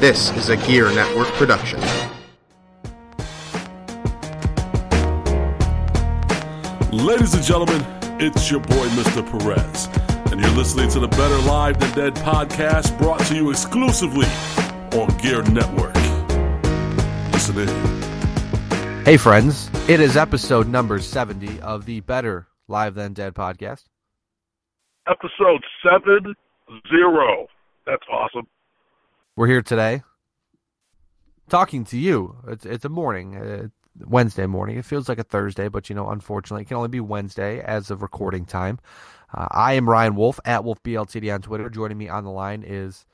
This is a Gear Network production. Ladies and gentlemen, it's your boy, Mr. Perez, and you're listening to the Better Live Than Dead podcast brought to you exclusively on Gear Network. Listen in. Hey, friends. It is episode number 70 of the Better Live Than Dead podcast. Episode 7 0. That's awesome. We're here today talking to you. It's, it's a morning, uh, Wednesday morning. It feels like a Thursday, but you know, unfortunately, it can only be Wednesday as of recording time. Uh, I am Ryan Wolf at WolfBLTD on Twitter. Joining me on the line is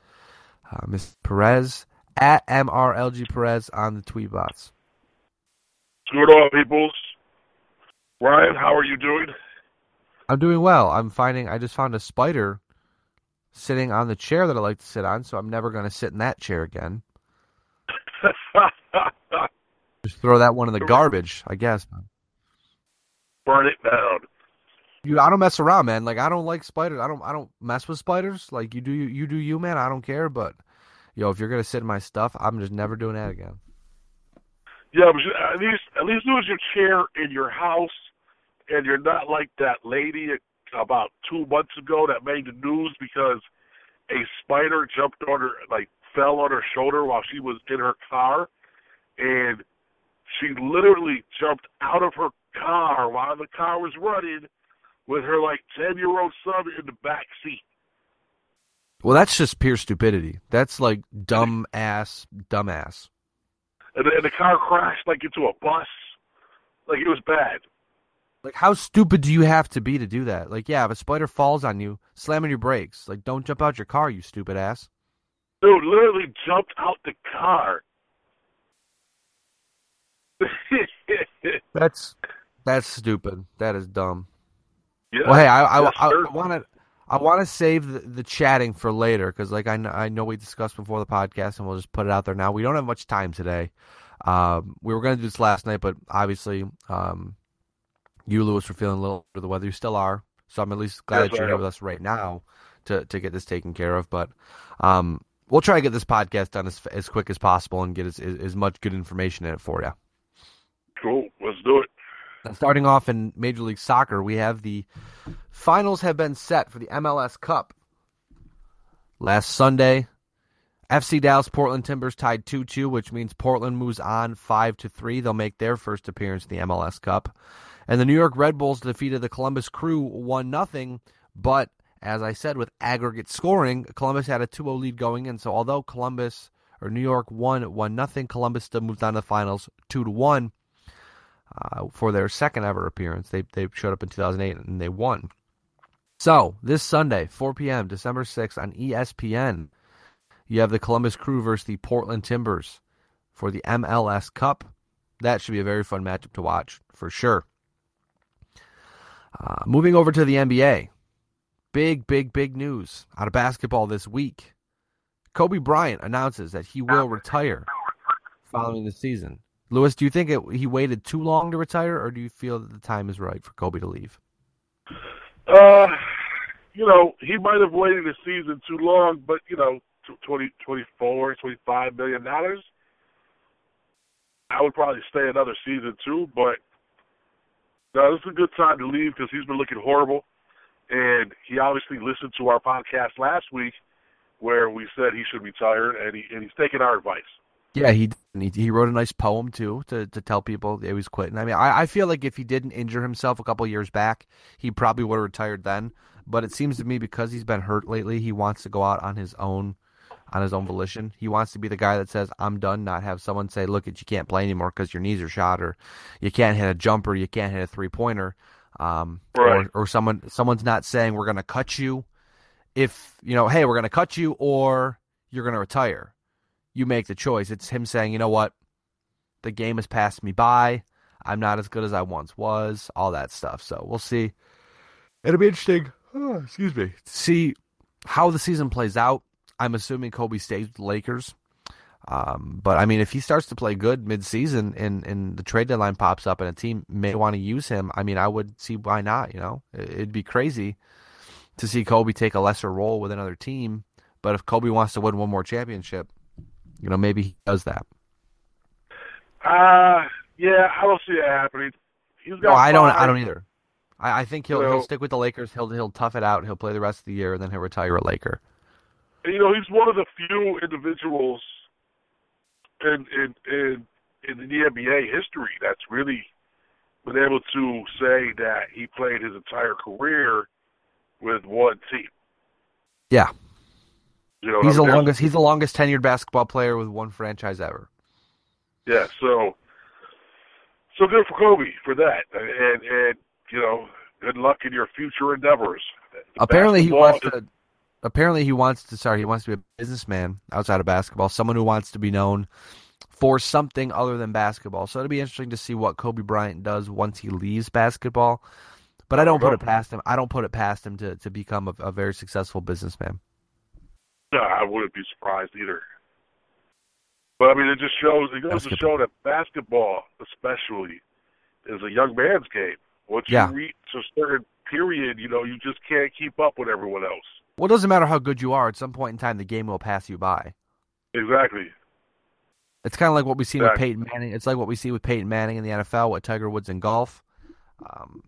uh, Ms. Perez at MRLG Perez on the tweet bots. Good on, peoples. Ryan, how are you doing? I'm doing well. I'm finding I just found a spider sitting on the chair that I like to sit on, so I'm never going to sit in that chair again. Just throw that one in the garbage, I guess. Burn it down. You, I don't mess around, man. Like I don't like spiders. I don't, I don't mess with spiders. Like you do, you, you do you, man. I don't care. But yo, if you're gonna sit in my stuff, I'm just never doing that again. Yeah, but at least at least lose your chair in your house, and you're not like that lady about two months ago that made the news because a spider jumped on her, like fell on her shoulder while she was in her car, and she literally jumped out of her car while the car was running with her like ten year old son in the back seat. Well, that's just pure stupidity. That's like dumb ass, dumbass. And the, and the car crashed like into a bus. Like it was bad. Like, how stupid do you have to be to do that? Like, yeah, if a spider falls on you, slam on your brakes. Like, don't jump out your car, you stupid ass. Dude, literally jumped out the car. That's that's stupid. That is dumb. yeah, Well, hey, I I, I, want to I want to save the, the chatting for later because, like, I know, I know we discussed before the podcast, and we'll just put it out there now. We don't have much time today. Um, we were going to do this last night, but obviously, um, you, Lewis, were feeling a little under the weather. You still are, so I'm at least glad that you're here with us right now to to get this taken care of. But um, we'll try to get this podcast done as as quick as possible and get as as, as much good information in it for you. Cool. Let's do it. Now, starting off in Major League Soccer, we have the finals have been set for the MLS Cup. Last Sunday, FC Dallas Portland Timbers tied 2-2, which means Portland moves on 5 to 3. They'll make their first appearance in the MLS Cup. And the New York Red Bulls defeated the Columbus Crew 1 nothing, but as I said with aggregate scoring, Columbus had a 2-0 lead going in, so although Columbus or New York won 1 nothing, Columbus still moved on to the finals 2 to 1 uh, for their second ever appearance. They they showed up in 2008 and they won. So this Sunday, 4 p.m., December 6th on ESPN, you have the Columbus Crew versus the Portland Timbers for the MLS Cup. That should be a very fun matchup to watch for sure. Uh, moving over to the NBA, big big big news out of basketball this week. Kobe Bryant announces that he will retire following the season. Lewis, do you think it, he waited too long to retire, or do you feel that the time is right for Kobe to leave? Uh, you know, he might have waited a season too long, but you know, tw- 20, 24, 25 million dollars. I would probably stay another season too, but this is a good time to leave because he's been looking horrible, and he obviously listened to our podcast last week where we said he should retire, and he and he's taking our advice. Yeah, he he, wrote a nice poem too to, to tell people that he was quitting. I mean, I, I feel like if he didn't injure himself a couple years back, he probably would have retired then. But it seems to me because he's been hurt lately, he wants to go out on his own, on his own volition. He wants to be the guy that says, "I'm done," not have someone say, "Look, at you can't play anymore because your knees are shot, or you can't hit a jumper, you can't hit a three pointer." Um, Right. or, or someone someone's not saying we're going to cut you if you know, hey, we're going to cut you, or you're going to retire. You make the choice. It's him saying, you know what? The game has passed me by. I'm not as good as I once was, all that stuff. So we'll see. It'll be interesting. Oh, excuse me. To see how the season plays out. I'm assuming Kobe stays with the Lakers. Um, but I mean, if he starts to play good midseason and, and the trade deadline pops up and a team may want to use him, I mean, I would see why not. You know, it'd be crazy to see Kobe take a lesser role with another team. But if Kobe wants to win one more championship, you know, maybe he does that. Uh yeah, I don't see it happening. He's got No, I don't. I don't either. I, I think he'll Well- he'll stick with the Lakers. He'll he'll tough it out. He'll play the rest of the year, and then he'll retire a Laker. You know, he's one of the few individuals in in in in the NBA history that's really been able to say that he played his entire career with one team. Yeah, You know, he's the longest. He's the longest tenured basketball player with one franchise ever. Yeah, so so good for Kobe for that, and and you know, good luck in your future endeavors. Apparently, he Basketball wants to. Apparently, he wants to. Sorry, he wants to be a businessman outside of basketball. Someone who wants to be known for something other than basketball. So it'll be interesting to see what Kobe Bryant does once he leaves basketball. But I don't put it past him. I don't put it past him to, to become a, a very successful businessman. No, I wouldn't be surprised either. But I mean, it just shows. It goes to show that basketball, especially, is a young man's game. Once Yeah. you reach a certain period, you know, you just can't keep up with everyone else. Well, it doesn't matter how good you are. At some point in time, the game will pass you by. Exactly. It's kind of like what we see Exactly. with Peyton Manning. It's like what we see with Peyton Manning in the NFL, with Tiger Woods in golf. Um,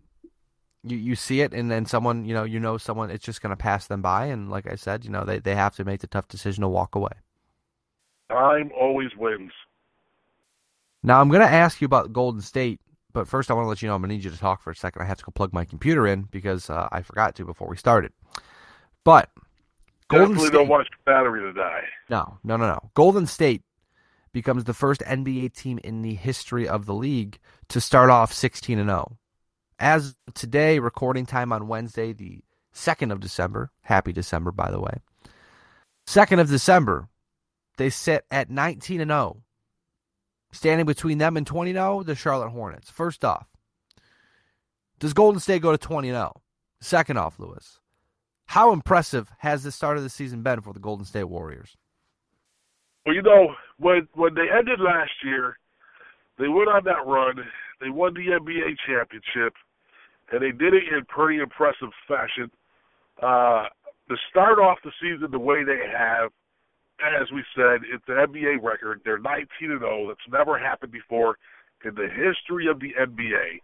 you you see it, and then someone you know you know someone it's just going to pass them by, and like I said, you know they they have to make the tough decision to walk away. Time always wins. Now I'm going to ask you about Golden State, but first I want to let you know I'm going to need you to talk for a second. I have to go plug my computer in because uh, I forgot to before we started. But Golden Definitely State, don't want your battery to die. No, no, no, no. Golden State becomes the first NBA team in the history of the league to start off 16 and 0. As today, recording time on Wednesday, the 2nd of December. Happy December, by the way. 2nd of December, they sit at 19 and 0. Standing between them and 20 0, the Charlotte Hornets. First off, does Golden State go to 20 0? Second off, Lewis, how impressive has the start of the season been for the Golden State Warriors? Well, you know, when when they ended last year, they went on that run. They won the NBA championship, and they did it in pretty impressive fashion. Uh, to start off the season the way they have, as we said, it's an NBA record. They're 19 and 0. That's never happened before in the history of the NBA.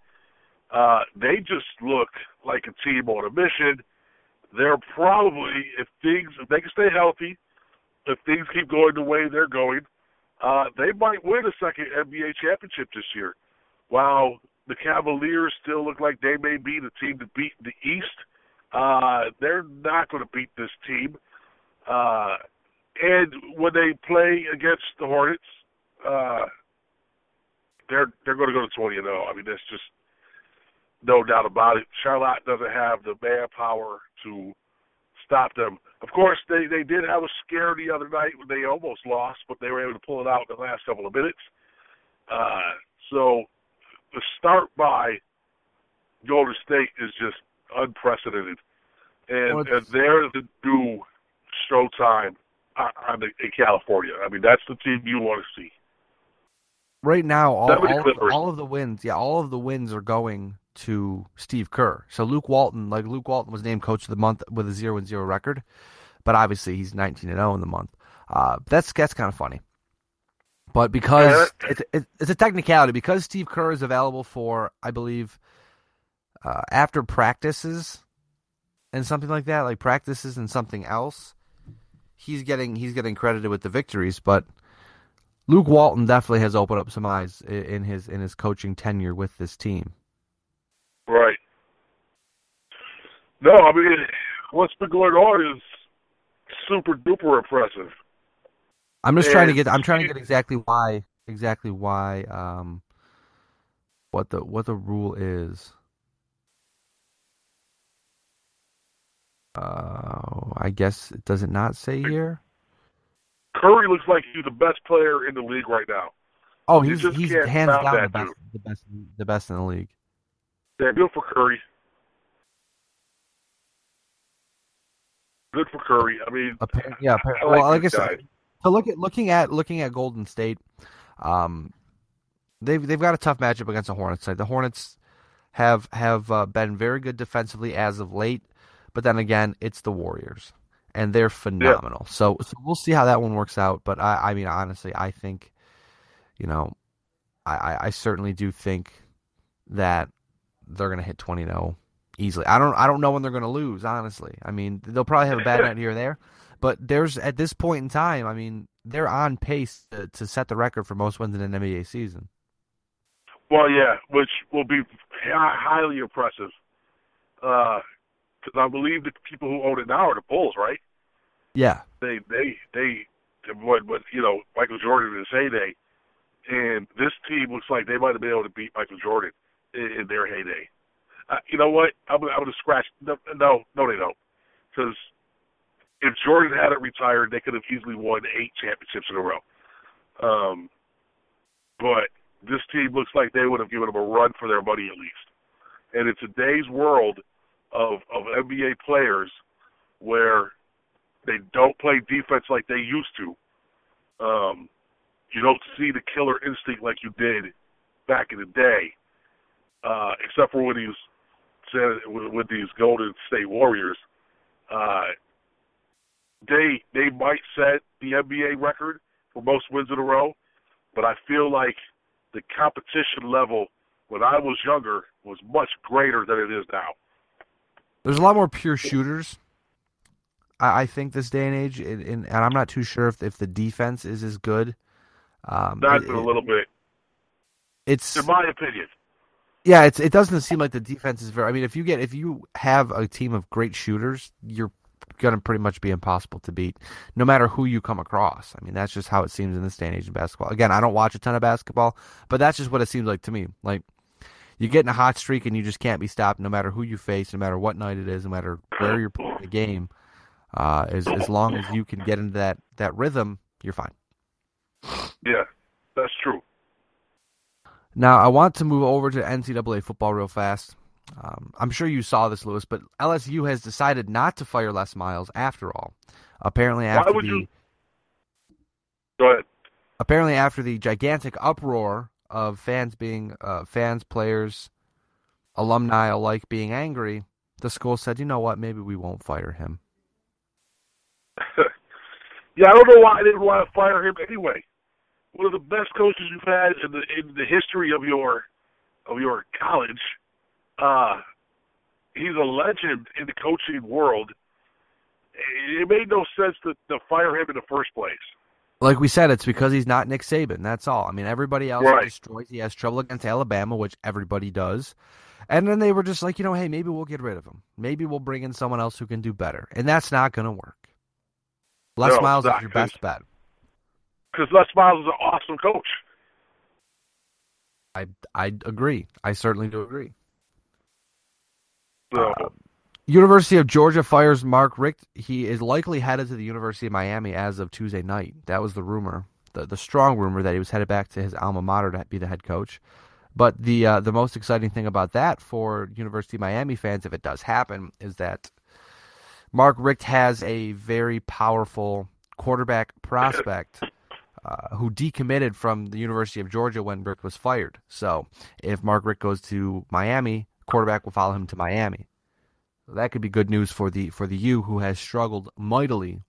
Uh, they just look like a team on a mission. They're probably, if things, if they can stay healthy, if things keep going the way they're going, uh, they might win a second NBA championship this year. While the Cavaliers still look like they may be the team to beat the East, uh, they're not going to beat this team. Uh, and when they play against the Hornets, uh, they're they're going to go to twenty and zero. I mean, there's just no doubt about it. Charlotte doesn't have the manpower to stop them. Of course, they they did have a scare the other night when they almost lost, but they were able to pull it out in the last couple of minutes. Uh, so the start by Golden State is just unprecedented, and, Well, and they're the new Showtime on, on the, in California. I mean, that's the team you want to see. right now all, all, of, all of the wins yeah all of the wins are going to steve kerr. So luke walton like luke walton was named coach of the month with a 0 and 0 record but obviously he's 19 and 0 in the month. Uh, that's that's kind of funny. But because it's, it's, it's a technicality because steve kerr is available for i believe uh, after practices and something like that like practices and something else he's getting he's getting credited with the victories but Luke Walton definitely has opened up some eyes in his in his coaching tenure with this team. Right. No, I mean, what's been going on is super duper impressive. I'm just trying to get I'm trying to get exactly why exactly why um what the what the rule is. Uh, I guess it does it not say here. Curry looks like he's the best player in the league right now. Oh, he's he's hands down the best, the best, the best in the league. Yeah, good for Curry. Good for Curry. I mean, Appa- yeah, appa- I like well, like I said, so look at looking at looking at Golden State, um, they've they've got a tough matchup against the Hornets. side. The Hornets have have uh, been very good defensively as of late, but then again, it's the Warriors, and they're phenomenal. So, so we'll see how that one works out. But I, I mean, honestly, I think, you know, I, I, I certainly do think that they're going to hit twenty zero easily. I don't I don't know when they're going to lose. Honestly, I mean, they'll probably have a bad night here or there. But there's at this point in time, I mean, they're on pace to, to set the record for most wins in an NBA season. well, yeah, which will be highly impressive. Uh, because I believe the people who own it now are the Bulls, right? Yeah, They, they, they, what, what, you know, Michael Jordan in his heyday, and this team looks like they might have been able to beat Michael Jordan in, their heyday. Uh, you know what? I'm, I'm going to scratch. No, no, no, they don't. Because if Jordan hadn't retired, they could have easily won eight championships in a row. Um, but this team looks like they would have given them a run for their money at least. And in today's world of of NBA players, where they don't play defense like they used to, um, you don't see the killer instinct like you did back in the day, uh, except for when he was said with, with these Golden State Warriors. Uh, they they might set the NBA record for most wins in a row, but I feel like the competition level when I was younger was much greater than it is now. there's a lot more pure shooters. I, I think this day and age, and, and, I'm not too sure if if the defense is as good. Um, Not it- a little bit, it's in my opinion. Yeah, it's it doesn't seem like the defense is very. I mean, if you get if you have a team of great shooters, you're gonna pretty much be impossible to beat, no matter who you come across. I mean, that's just how it seems in this day and age in basketball. Again, I don't watch a ton of basketball, but that's just what it seems like to me. Like you get in a hot streak and you just can't be stopped, no matter who you face, no matter what night it is, no matter where you're playing the game. Uh, as as long as you can get into that that rhythm, you're fine. Yeah, that's true. Now, I want to move over to NCAA football real fast. Um, I'm sure you saw this, Lewis, but LSU has decided not to fire Les Miles after all. Apparently, after the you- Go ahead. apparently after the gigantic uproar of fans being uh, fans, players, alumni alike being angry, the school said, "You know what? Maybe we won't fire him." Yeah, I don't know why I didn't want to fire him anyway. One of the best coaches you've had in the in the history of your of your college. Uh, he's a legend in the coaching world. It made no sense to, to fire him in the first place. Like we said, it's because he's not Nick Saban. That's all. I mean, everybody else Right. destroys. He has trouble against Alabama, which everybody does. And then they were just like, you know, hey, maybe we'll get rid of him. Maybe we'll bring in someone else who can do better. And that's not going to work. Les No, Miles is your best bet. Because Les Miles is an awesome coach. I I agree. I certainly do agree. So Uh, University of Georgia fires Mark Richt. He is likely headed to the University of Miami as of Tuesday night. That was the rumor, the the strong rumor that he was headed back to his alma mater to be the head coach. But the uh, the most exciting thing about that for University of Miami fans, if it does happen, is that Mark Richt has a very powerful quarterback prospect who decommitted from the University of Georgia when Richt was fired. So if Mark Richt goes to Miami, quarterback will follow him to Miami. So that could be good news for the for the U who has struggled mightily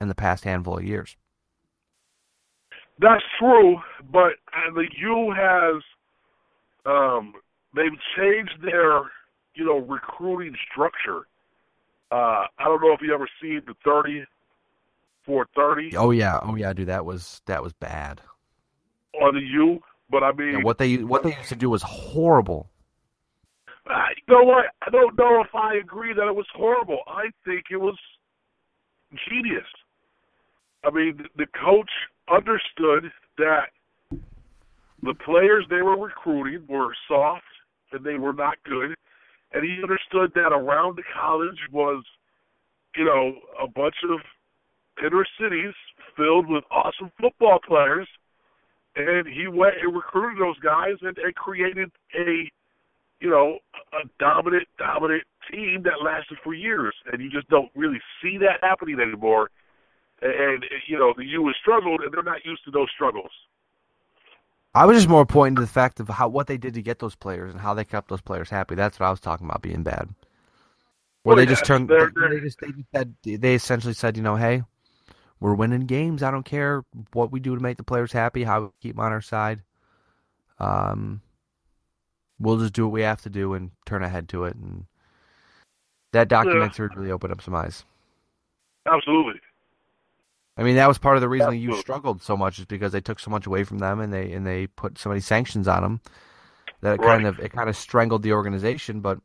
in the past handful of years. That's true, but uh, the U has um they've changed their you know recruiting structure. Uh I don't know if you ever seen the thirty for thirty Oh yeah, oh yeah, dude, that was that was bad. on the U, but I mean, And what they what they used to do was horrible. uh, you know what? I don't know if I agree that it was horrible. I think it was genius. I mean, the coach understood that the players they were recruiting were soft and they were not good, and he understood that around the college was, you know, a bunch of inner cities filled with awesome football players, and he went and recruited those guys and, and created a, you know, a dominant, dominant team that lasted for years. And you just don't really see that happening anymore. And, you know, the U has struggled, and they're not used to those struggles. I was just more pointing to the fact of how what they did to get those players and how they kept those players happy. That's what I was talking about being bad. Where Well, they yeah, just turned, they're- they're- they just they just said they essentially said, you know, hey, we're winning games. I don't care what we do to make the players happy, how we keep them on our side. Um, we'll just do what we have to do and turn ahead to it. And that documentary really opened up some eyes. Absolutely. I mean, that was part of the reason you struggled so much is because they took so much away from them and they and they put so many sanctions on them that it Right. kind of it kind of strangled the organization. But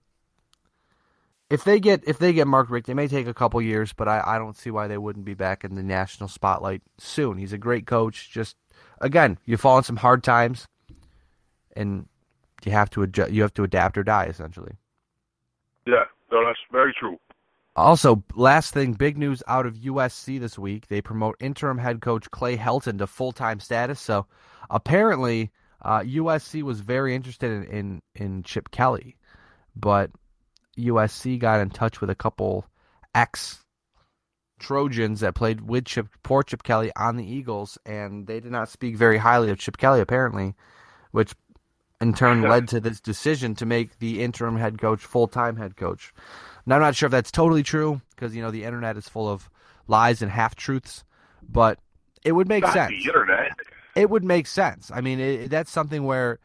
if they get if they get Mark Richt, they may take a couple years, but I, I don't see why they wouldn't be back in the national spotlight soon. He's a great coach. Just again, you fall in some hard times, and you have to adjust, you have to adapt or die essentially. Yeah. No, that's very true. Also, last thing, big news out of USC this week. They promote interim head coach Clay Helton to full time status. So apparently, uh, USC was very interested in, in, in Chip Kelly, but USC got in touch with a couple ex Trojans that played with Chip, poor Chip Kelly on the Eagles, and they did not speak very highly of Chip Kelly, apparently, which in turn led to this decision to make the interim head coach full time head coach. Now, I'm not sure if that's totally true because you know the internet is full of lies and half truths, but it would make Not sense. the internet. It would make sense. I mean, it, that's something where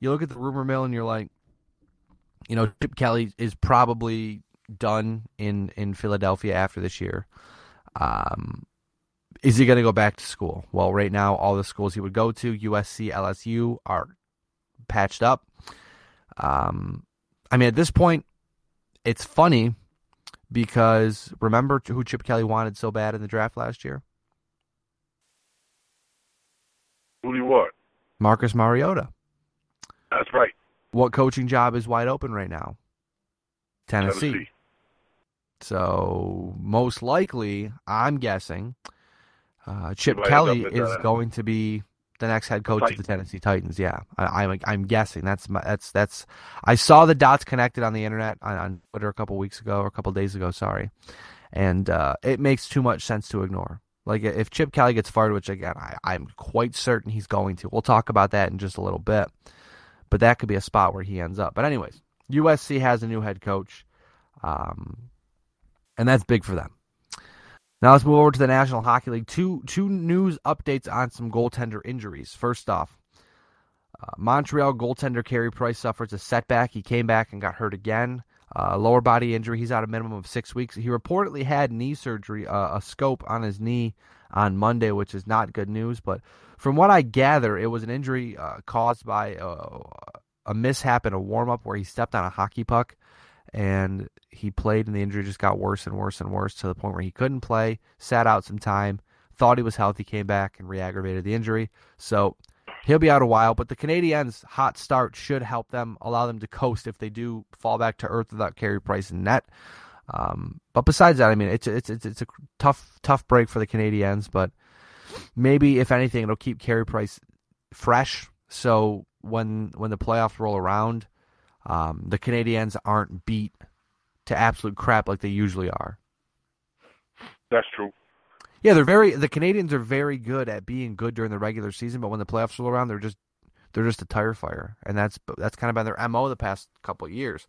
you look at the rumor mill and you're like, you know, Chip Kelly is probably done in in Philadelphia after this year. Um, is he going to go back to school? Well, right now, all the schools he would go to, USC, LSU, are patched up. Um, I mean, at this point, it's funny because remember who Chip Kelly wanted so bad in the draft last year? Who do you want? Marcus Mariota. What coaching job is wide open right now? Tennessee. Tennessee. So most likely, I'm guessing, uh, Chip Kelly is going to be the next head coach of the Tennessee Titans. Yeah, I, I'm I'm guessing that's my, that's that's. I saw the dots connected on the internet on, on Twitter a couple weeks ago or a couple days ago. Sorry, and uh, it makes too much sense to ignore. Like if Chip Kelly gets fired, which again I, I'm quite certain he's going to. We'll talk about that in just a little bit, but that could be a spot where he ends up. But anyways, USC has a new head coach. Um, and that's big for them. Now let's move over to the National Hockey League. Two two news updates on some goaltender injuries. First off, uh, Montreal goaltender Carey Price suffers a setback. He came back and got hurt again. Uh, lower body injury. He's out a minimum of six weeks. He reportedly had knee surgery, uh, a scope on his knee on Monday, which is not good news. But from what I gather, it was an injury uh, caused by uh, a mishap in a warm up where he stepped on a hockey puck and he played and the injury just got worse and worse and worse to the point where he couldn't play, sat out some time, thought he was healthy, came back and re-aggravated the injury. So he'll be out a while, but the Canadiens' hot start should help them, allow them to coast if they do fall back to earth without Carey Price and net. Um, but besides that, I mean, it's it's it's it's a tough tough break for the Canadiens, but maybe if anything, it'll keep Carey Price fresh. So when when the playoffs roll around, um, the Canadiens aren't beat to absolute crap like they usually are. That's true. Yeah, they're very the Canadians are very good at being good during the regular season, but when the playoffs roll around, they're just they're just a tire fire, and that's that's kind of been their mo the past couple of years,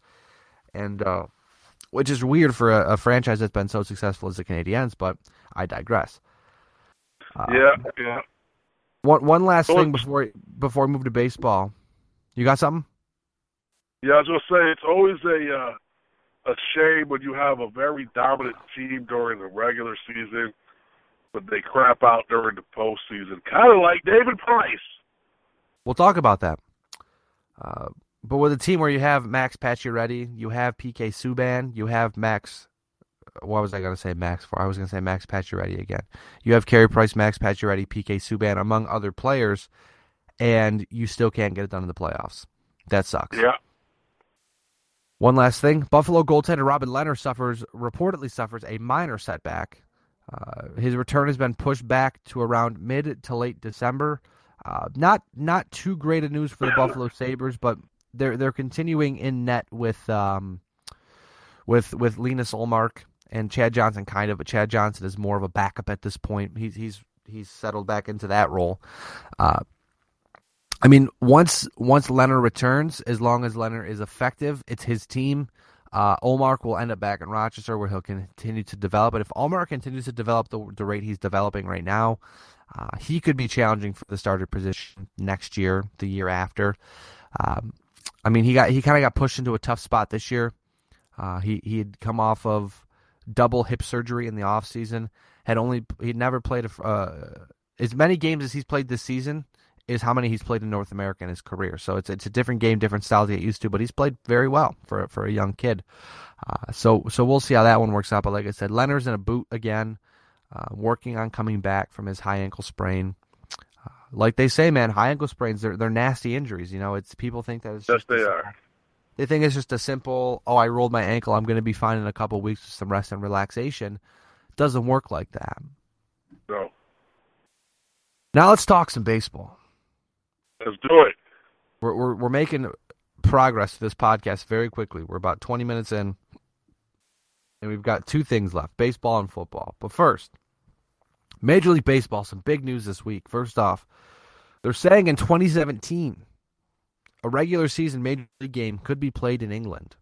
and uh, which is weird for a, a franchise that's been so successful as the Canadiens. But I digress. Uh, yeah, yeah. One one last Go thing before before we move to baseball. You got something? Yeah, I was gonna say it's always a uh, a shame when you have a very dominant team during the regular season, but they crap out during the postseason. Kind of like David Price. We'll talk about that. Uh, but with a team where you have Max Pacioretty, you have PK Subban, you have Max. What was I going to say Max for? I was going to say Max Pacioretty again. You have Carey Price, Max Pacioretty, PK Subban, among other players, and you still can't get it done in the playoffs. That sucks. Yeah, One last thing: Buffalo goaltender Robin Lehner suffers reportedly suffers a minor setback Uh, his return has been pushed back to around mid to late December. Uh, not not too great of news for the Buffalo Sabres, but they're they're continuing in net with um, with with Linus Ullmark and Chad Johnson, kind of, but Chad Johnson is more of a backup at this point. He's he's he's settled back into that role. Uh, I mean, once once Lehner returns, as long as Lehner is effective, it's his team. Uh, will end up back in Rochester where he'll continue to develop. But if Ullmark continues to develop the, the rate he's developing right now, uh, he could be challenging for the starter position next year, the year after. Um, I mean, he got he kind of got pushed into a tough spot this year. Uh, he he had come off of double hip surgery in the off season. Had only he'd never played a, uh, as many games as he's played this season is how many he's played in North America in his career. So it's it's a different game, different style to get used to. But he's played very well for for a young kid. Uh, so so we'll see how that one works out. But like I said, Lehner's in a boot again, uh, working on coming back from his high ankle sprain. Uh, like they say, man, high ankle sprains they're they're nasty injuries. You know, it's people think that it's yes, they are. They think it's just a simple, oh, I rolled my ankle, I'm going to be fine in a couple weeks with some rest and relaxation. It doesn't work like that. No. Now let's talk some baseball. Let's do it. We're we're, we're making progress to this podcast very quickly. We're about 20 minutes in, and we've got two things left: baseball and football. But first, Major League Baseball. Some big news this week. First off, they're saying in 2017 a regular season major league game could be played in England.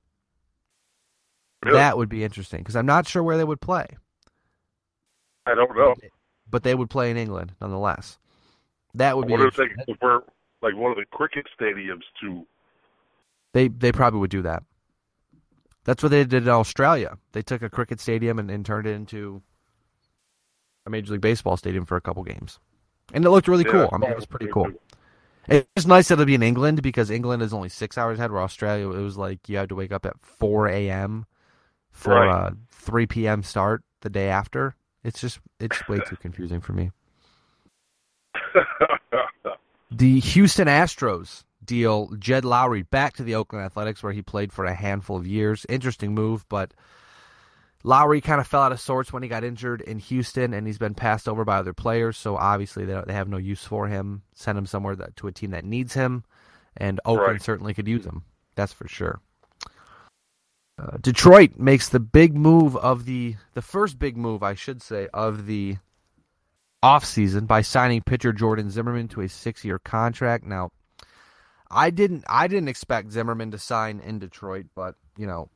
Really? That would be interesting because I'm not sure where they would play. I don't know, but they would play in England nonetheless. That would be. What if they prefer like one of the cricket stadiums to? They they probably would do that. That's what they did in Australia. They took a cricket stadium and, and turned it into a Major League Baseball stadium for a couple games, and it looked really yeah, cool. I mean, it was pretty cool. It's nice that it'll be in England because England is only six hours ahead. Where Australia, it was like you had to wake up at four a.m. for right. a three p.m. start the day after. It's just it's way too confusing for me. the Houston Astros deal Jed Lowrie back to the Oakland Athletics, where he played for a handful of years. Interesting move, but Lowrie kind of fell out of sorts when he got injured in Houston, and he's been passed over by other players. So obviously they, they have no use for him. Send him somewhere that, to a team that needs him, and Oakland right. certainly could use him. That's for sure. Uh, Detroit makes the big move of the the first big move, I should say, of the offseason by signing pitcher Jordan Zimmermann to a six year contract. Now, I didn't I didn't expect Zimmermann to sign in Detroit, but you know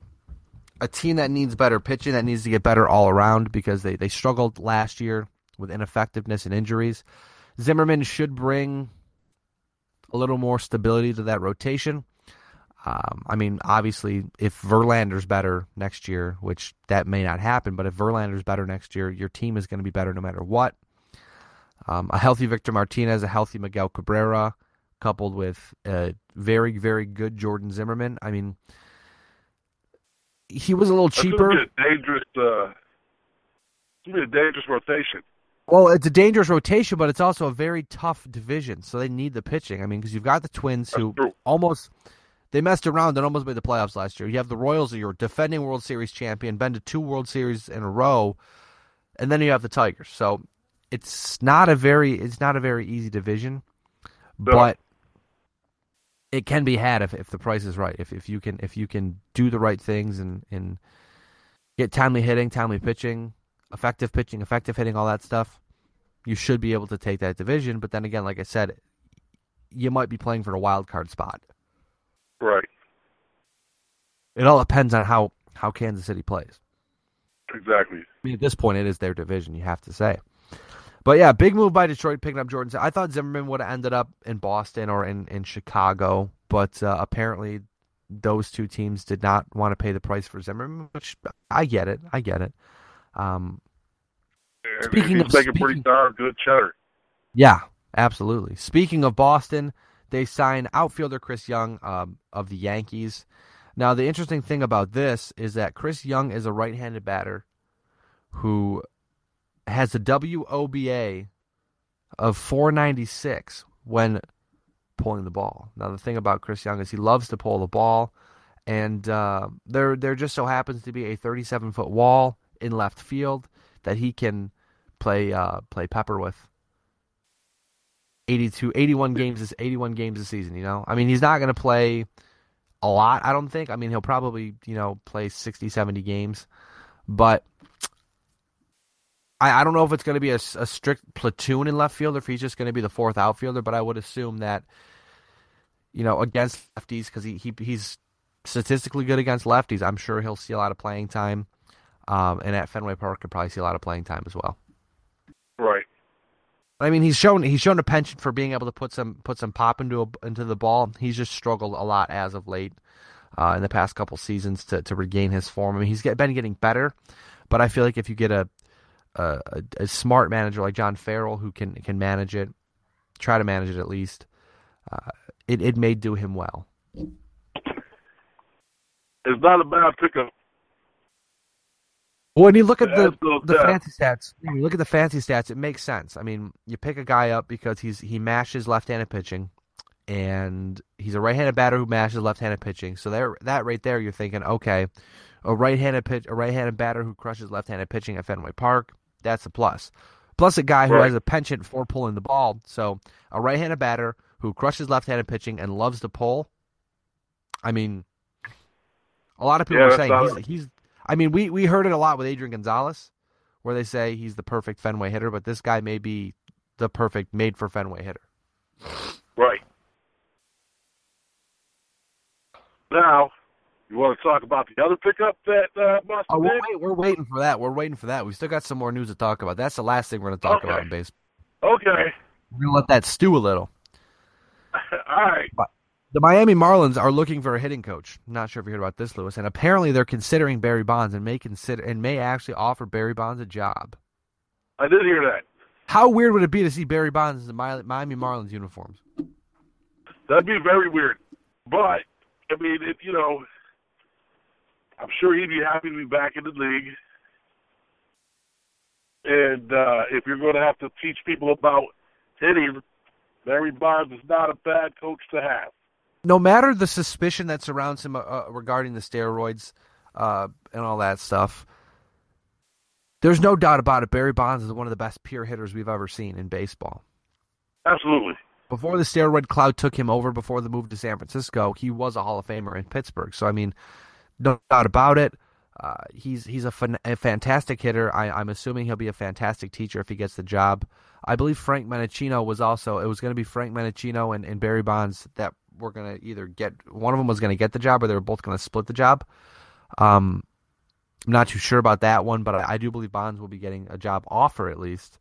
a team that needs better pitching, that needs to get better all around because they, they struggled last year with ineffectiveness and injuries. Zimmermann should bring a little more stability to that rotation. Um, I mean, obviously, if Verlander's better next year, which that may not happen, but if Verlander's better next year, your team is going to be better no matter what. Um, a healthy Victor Martinez, a healthy Miguel Cabrera, coupled with a very, very good Jordan Zimmermann. I mean, he was a little cheaper. That's a dangerous, uh, it's a dangerous rotation. Well, it's a dangerous rotation, but it's also a very tough division. So they need the pitching. I mean, because you've got the Twins who almost they messed around and almost made the playoffs last year. You have the Royals, who are your defending World Series champion, been to two World Series in a row, and then you have the Tigers. So it's not a very it's not a very easy division, no. but it can be had if, if the price is right. If if you can if you can do the right things and, and get timely hitting, timely pitching, effective pitching, effective hitting, all that stuff, you should be able to take that division. But then again, like I said, you might be playing for a wild card spot. Right. It all depends on how, how Kansas City plays. Exactly. I mean, at this point, it is their division. You have to say. But yeah, big move by Detroit picking up Jordan. I thought Zimmermann would have ended up in Boston or in, in Chicago, but uh, apparently those two teams did not want to pay the price for Zimmermann, which I get it. I get it. Um, speaking of making pretty darn good cheddar. Yeah, absolutely. Speaking of Boston, they signed outfielder Chris Young um, of the Yankees. Now, the interesting thing about this is that Chris Young is a right-handed batter who has a WOBA of 496 when pulling the ball. Now the thing about Chris Young is he loves to pull the ball, and uh, there there just so happens to be a 37 foot wall in left field that he can play uh, play Pepper with. 82, 81 games this 81 games a season. You know, I mean, he's not going to play a lot. I don't think. I mean, he'll probably you know play 60, 70 games, but I, I don't know if it's going to be a, a strict platoon in left field or if he's just going to be the fourth outfielder. But I would assume that you know against lefties because he, he he's statistically good against lefties. I'm sure he'll see a lot of playing time, um, and at Fenway Park, he'll probably see a lot of playing time as well. Right. I mean, he's shown he's shown a penchant for being able to put some put some pop into a, into the ball. He's just struggled a lot as of late uh, in the past couple seasons to, to regain his form. I mean, he's get, been getting better, but I feel like if you get a a, a smart manager like John Farrell who can can manage it, try to manage it at least, uh, it it may do him well. It's not a bad pickup. When you look at the the fancy stats, when you look at the fancy stats, it makes sense. I mean, you pick a guy up because he's he mashes left-handed pitching, and he's a right-handed batter who mashes left-handed pitching. So there, that right there, you're thinking, okay, a right-handed pitch, a right-handed batter who crushes left-handed pitching at Fenway Park, that's a plus. Plus a guy who Right. has a penchant for pulling the ball. So a right-handed batter who crushes left-handed pitching and loves to pull. I mean, a lot of people Yeah, are saying not- he's he's. I mean, we we heard it a lot with Adrian Gonzalez, where they say he's the perfect Fenway hitter, but this guy may be the perfect made for Fenway hitter. Right. Now, you want to talk about the other pickup that uh, Boston Oh, we're, wait, we're waiting for that. We're waiting for that. We still got some more news to talk about. That's the last thing we're going to talk Okay. about in baseball. Okay. We're going to let that stew a little. All right. The Miami Marlins are looking for a hitting coach. Not sure if you heard about this, Lewis. And apparently they're considering Barry Bonds and may consider and may actually offer Barry Bonds a job. I did hear that. How weird would it be to see Barry Bonds in the Miami Marlins uniforms? That'd be very weird. But I mean, it, you know, I'm sure he'd be happy to be back in the league. And uh, if you're going to have to teach people about hitting, Barry Bonds is not a bad coach to have. no matter the suspicion that surrounds him uh, uh, regarding the steroids uh, and all that stuff, there's no doubt about it. Barry Bonds is one of the best pure hitters we've ever seen in baseball. Absolutely. Before the steroid cloud took him over, before the move to San Francisco, he was a Hall of Famer in Pittsburgh. So I mean, no doubt about it. Uh, he's he's a, fan- a fantastic hitter. I, I'm assuming he'll be a fantastic teacher if he gets the job. I believe Frank Menechino was also. It was going to be Frank Menechino and, and Barry Bonds that were going to either get one of them was going to get the job or they were both going to split the job. Um, I'm not too sure about that one, but I, I do believe Bonds will be getting a job offer at least.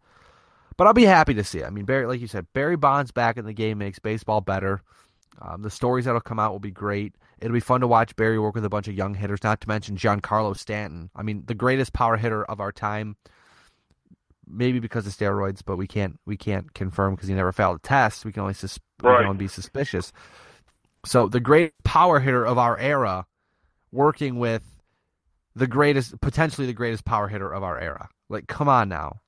But I'll be happy to see it. I mean, Barry, like you said, Barry Bonds back in the game makes baseball better. Um, the stories that'll come out will be great. It'll be fun to watch Barry work with a bunch of young hitters, not to mention Giancarlo Stanton. I mean, the greatest power hitter of our time. Maybe because of steroids, but we can't we can't confirm because he never failed a test. We can only sus- we can only be suspicious. So the great power hitter of our era, working with the greatest, potentially the greatest power hitter of our era. Like, come on now.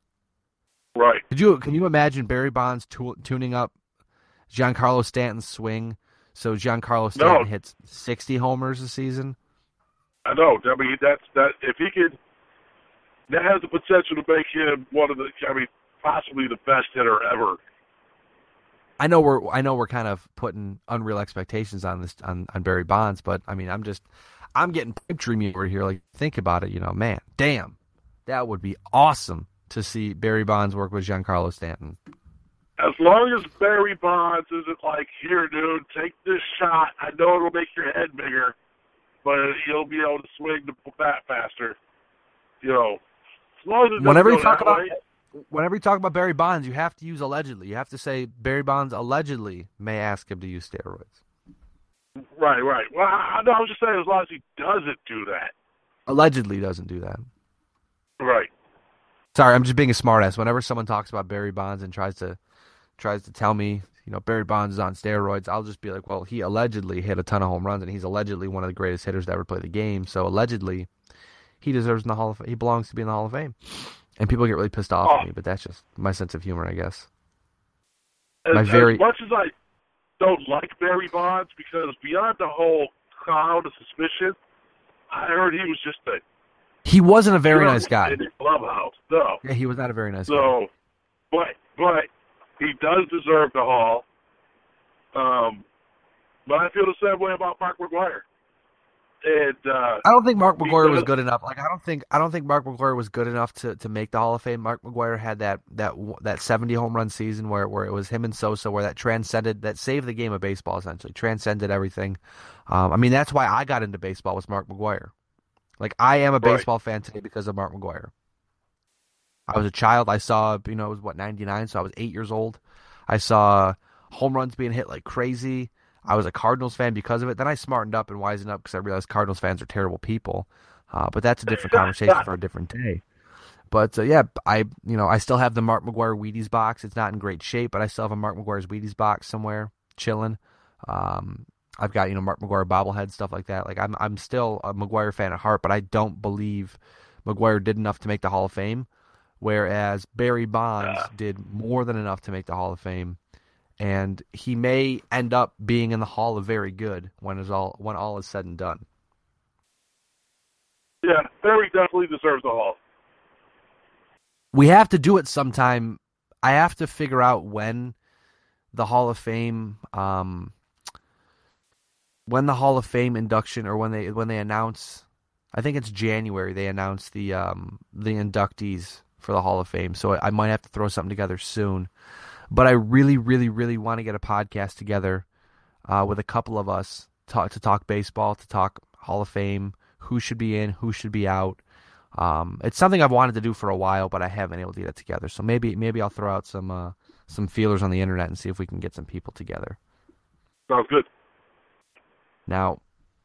Right. Could you can you imagine Barry Bonds tu- tuning up Giancarlo Stanton's swing so Giancarlo Stanton No. hits 60 homers a season? I know. I mean, that's that. If he could, that has the potential to make him one of the. I mean, possibly the best hitter ever. I know we're I know we're kind of putting unreal expectations on this on, on Barry Bonds, but I mean I'm just I'm getting pipe dreamy over here. Like think about it, you know, man, damn, that would be awesome to see Barry Bonds work with Giancarlo Stanton. As long as Barry Bonds isn't like, here, dude, take this shot. I know it'll make your head bigger, but you'll be able to swing the bat faster. You know, as long as it Whenever you talk about way, whenever you talk about Barry Bonds, you have to use allegedly. You have to say Barry Bonds allegedly may ask him to use steroids. right, right. Well, I, no, I'm just saying, as long as he doesn't do that, Allegedly doesn't do that. right. Sorry, I'm just being a smartass. Whenever someone talks about Barry Bonds and tries to tries to tell me, you know, Barry Bonds is on steroids, I'll just be like, well, he allegedly hit a ton of home runs, and he's allegedly one of the greatest hitters to ever play the game. So allegedly, he deserves in the Hall of Fame. he belongs to be in the Hall of Fame. And people get really pissed off Oh. at me, but that's just my sense of humor, I guess. As, My very- as much as I don't like Barry Bonds, because beyond the whole cloud of suspicion, I heard he was just a He wasn't a very nice guy. In the clubhouse, no. Yeah, he was not a very nice guy. So, but but he does deserve the Hall. Um, but I feel the same way about Mark McGwire. And uh, I don't think Mark McGwire was good enough. Like I don't think I don't think Mark McGwire was good enough to, to make the Hall of Fame. Mark McGwire had that that that seventy home run season where where it was him and Sosa where that transcended that saved the game of baseball essentially transcended everything. Um, I mean that's why I got into baseball was Mark McGwire. Like I am a Right. baseball fan today because of Mark McGwire. I was a child. I saw you know it was what ninety nine, so I was eight years old. I saw home runs being hit like crazy. I was a Cardinals fan because of it. Then I smartened up and wisened up because I realized Cardinals fans are terrible people. Uh, but that's a different conversation for a different day. But uh, yeah, I you know I still have the Mark McGwire Wheaties box. It's not in great shape, but I still have a Mark McGwire's Wheaties box somewhere chilling. Um, I've got you know Mark McGwire bobblehead stuff like that. Like I'm I'm still a McGwire fan at heart, but I don't believe McGwire did enough to make the Hall of Fame, whereas Barry Bonds Yeah. did more than enough to make the Hall of Fame and he may end up being in the Hall of Very Good when is all when all is said and done. yeah, Barry definitely deserves the Hall. We have to do it sometime. I have to figure out when the Hall of Fame, um, when the Hall of Fame induction or when they when they announce. I think it's January. They announce the um, the inductees for the Hall of Fame. So I might have to throw something together soon. But I really, really, really want to get a podcast together uh, with a couple of us talk, to talk baseball, to talk Hall of Fame, who should be in, who should be out. Um, it's something I've wanted to do for a while, but I haven't been able to get it together. So maybe maybe I'll throw out some uh, some feelers on the internet and see if we can get some people together. Sounds good. Now,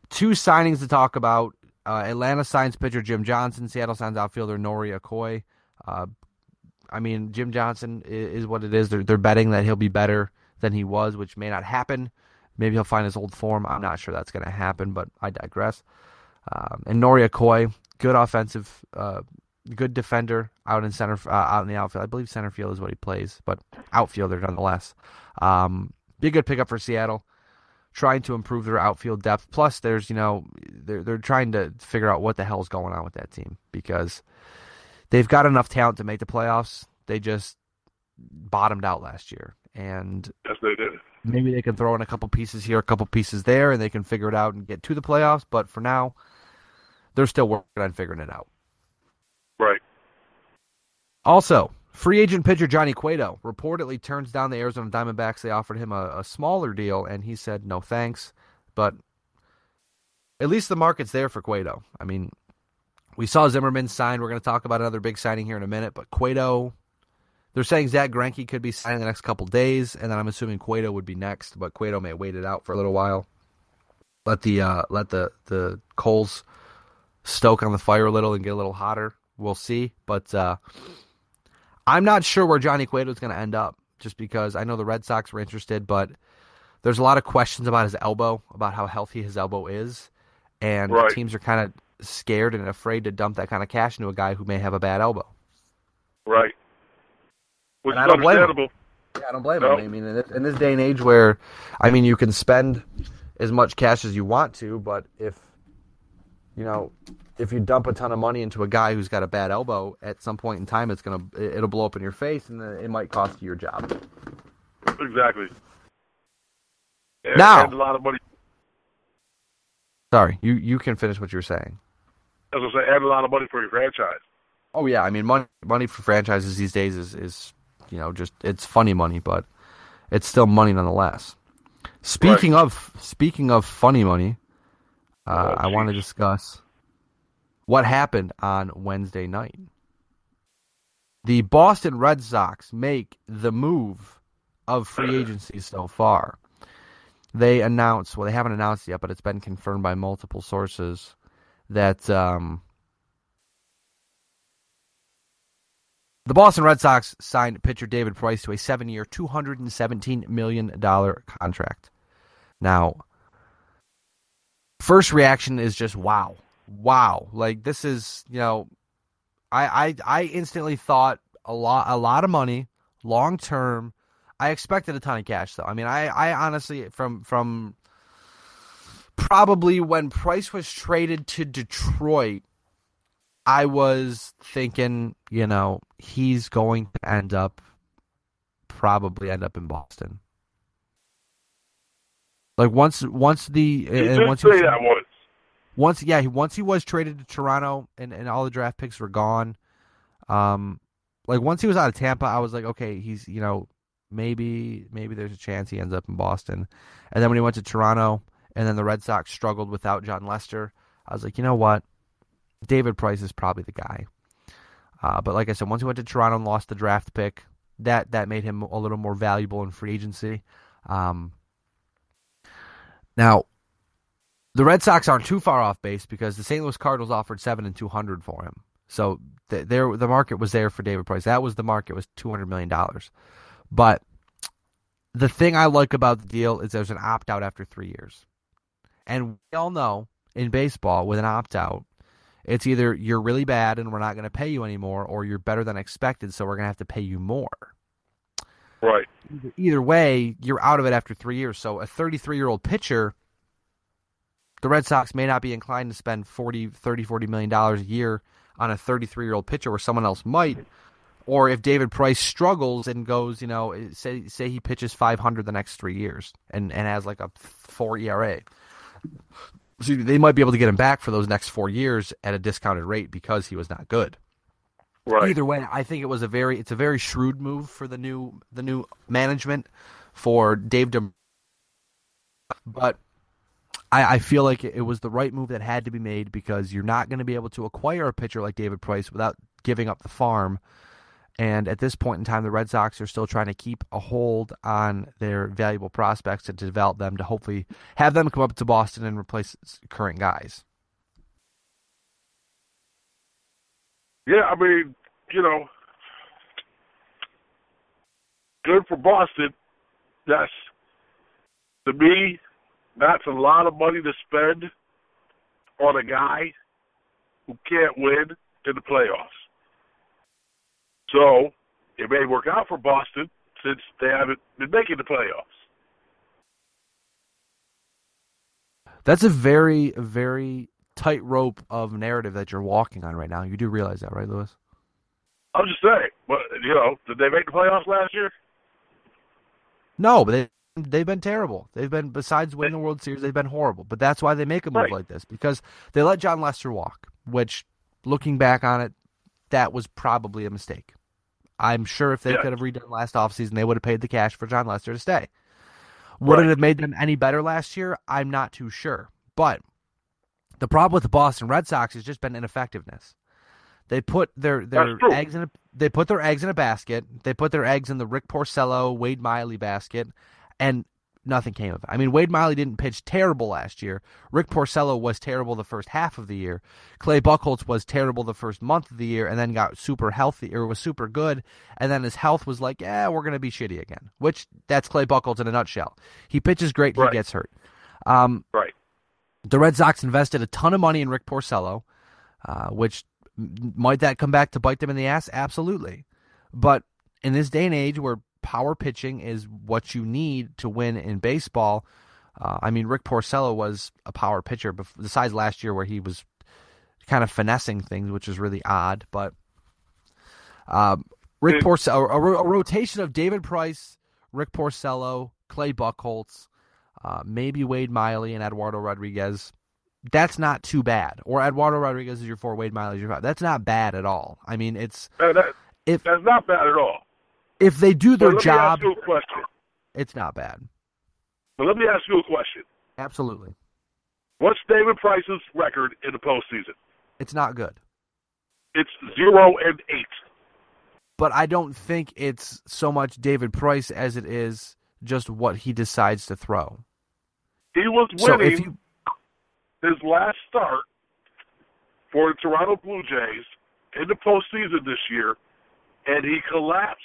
two signings to talk about. Uh, Atlanta signs pitcher Jim Johnson. Seattle signs outfielder Nori Aoki. Uh, I mean, Jim Johnson is, is what it is. They're, they're betting that he'll be better than he was, which may not happen. Maybe he'll find his old form. I'm not sure that's going to happen, but I digress. Um, and Nori Aoki, good offensive, uh, good defender out in center, uh, out in the outfield. I believe center field is what he plays, but outfielder nonetheless. Um, be a good pickup for Seattle trying to improve their outfield depth. Plus, there's you know they're they're trying to figure out what the hell's going on with that team because they've got enough talent to make the playoffs. They just bottomed out last year, and Yes, they did. maybe they can throw in a couple pieces here, a couple pieces there, and they can figure it out and get to the playoffs. But for now, they're still working on figuring it out. Right. Also, free agent pitcher Johnny Cueto reportedly turns down the Arizona Diamondbacks. They offered him a, a smaller deal, and he said no thanks. But at least the market's there for Cueto. I mean, we saw Zimmermann sign. We're going to talk about another big signing here in a minute, but Cueto. They're saying Zack Greinke could be signing the next couple days, and then I'm assuming Cueto would be next, but Cueto may wait it out for a little while. Let the uh, let the the coals stoke on the fire a little and get a little hotter. We'll see, but uh, I'm not sure where Johnny Cueto is going to end up, just because I know the Red Sox were interested, but there's a lot of questions about his elbow, about how healthy his elbow is, and Right. teams are kind of scared and afraid to dump that kind of cash into a guy who may have a bad elbow. Right. Which And I is don't blame him. understandable. Yeah, I don't blame No. him. I mean, in this, in this day and age where, I mean, you can spend as much cash as you want to, but if, you know, if you dump a ton of money into a guy who's got a bad elbow, at some point in time, it's gonna it'll blow up in your face, and then it might cost you your job. Exactly. And, Now- and a lot of money. Sorry, you you can finish what you're saying. As I say, add a lot of money for your franchise. Oh yeah, I mean, money money for franchises these days is is you know just it's funny money, but it's still money nonetheless. Speaking of speaking of funny money, uh, Oh, I want to discuss what happened on Wednesday night. The Boston Red Sox make the move of free agency so far. They announced, well, they haven't announced yet, but it's been confirmed by multiple sources that um, the Boston Red Sox signed pitcher David Price to a seven-year, two hundred and seventeen million dollar contract. Now, first reaction is just wow, wow! Like this is, you know, I I, I instantly thought a lot, a lot of money, long term. I expected a ton of cash, though. I mean, I, I honestly, from from probably when Price was traded to Detroit, I was thinking, you know, he's going to end up probably end up in Boston. Like once once the You and once say he, that once. once yeah, he once he was traded to Toronto and, and all the draft picks were gone. Um like once he was out of Tampa, I was like, okay, he's you know, maybe maybe there's a chance he ends up in Boston. And then when he went to Toronto and then the Red Sox struggled without Jon Lester, I was like, you know what? David Price is probably the guy. Uh, but like I said, once he went to Toronto and lost the draft pick, that that made him a little more valuable in free agency. Um, now, the Red Sox aren't too far off base because the St. Louis Cardinals offered seven and two hundred for him. So the, there, the market was there for David Price. That was the market was two hundred million dollars. But the thing I like about the deal is there's an opt out after three years, and we all know in baseball with an opt out, it's either you're really bad and we're not going to pay you anymore, or you're better than expected, so we're going to have to pay you more. Right. Either, way, you're out of it after three years. So a 33 year old pitcher, the Red Sox may not be inclined to spend 40, 30, 40 million dollars a year on a 33 year old pitcher where someone else might. Or if David Price struggles and goes, you know, say say he pitches 500 the next three years and, and has like a four ERA, so they might be able to get him back for those next four years at a discounted rate because he was not good. Right. Either way, I think it was a very it's a very shrewd move for the new the new management for Dave Dem- but I, I feel like it was the right move that had to be made because you're not going to be able to acquire a pitcher like David Price without giving up the farm. And at this point in time, the Red Sox are still trying to keep a hold on their valuable prospects and to develop them to hopefully have them come up to Boston and replace current guys. Yeah, I mean, you know, good for Boston. That's to me, that's a lot of money to spend on a guy who can't win in the playoffs. So it may work out for Boston since they haven't been making the playoffs. That's a very, very tightrope of narrative that you're walking on right now. You do realize that, right, Lewis? I'm just saying, but you know, did they make the playoffs last year? No, but they they've been terrible. They've been besides winning the World Series, they've been horrible. But that's why they make a move Right. like this because they let Jon Lester walk, which looking back on it, that was probably a mistake. I'm sure if they Yeah. could have redone last offseason, they would have paid the cash for Jon Lester to stay. Would Right. it have made them any better last year? I'm not too sure. But the problem with the Boston Red Sox has just been ineffectiveness. They put their their eggs in a they put their eggs in a basket. They put their eggs in the Rick Porcello, Wade Miley basket, and nothing came of it. I mean, Wade Miley didn't pitch terrible last year. Rick Porcello was terrible the first half of the year. Clay Buchholz was terrible the first month of the year, and then got super healthy or was super good, and then his health was like, yeah, we're gonna be shitty again. Which that's Clay Buchholz in a nutshell. He pitches great, Right. he gets hurt. Um, Right. the Red Sox invested a ton of money in Rick Porcello, uh, which might that come back to bite them in the ass? Absolutely. But in this day and age where power pitching is what you need to win in baseball, uh, I mean, Rick Porcello was a power pitcher, besides last year where he was kind of finessing things, which is really odd. But um, Rick Porcello, a, a rotation of David Price, Rick Porcello, Clay Buchholz, uh, maybe Wade Miley and Eduardo Rodriguez. That's not too bad. Or Eduardo Rodriguez is your four, Wade Miley is your five. That's not bad at all. I mean, it's Uh, that, if that's not bad at all. If they do their let job, ask you a question. it's not bad. But let me ask you a question. Absolutely, What's David Price's record in the postseason? it's not good. It's zero and eight. But I don't think it's so much David Price as it is just what he decides to throw. He was So winning if you his last start for the Toronto Blue Jays in the postseason this year, and he collapsed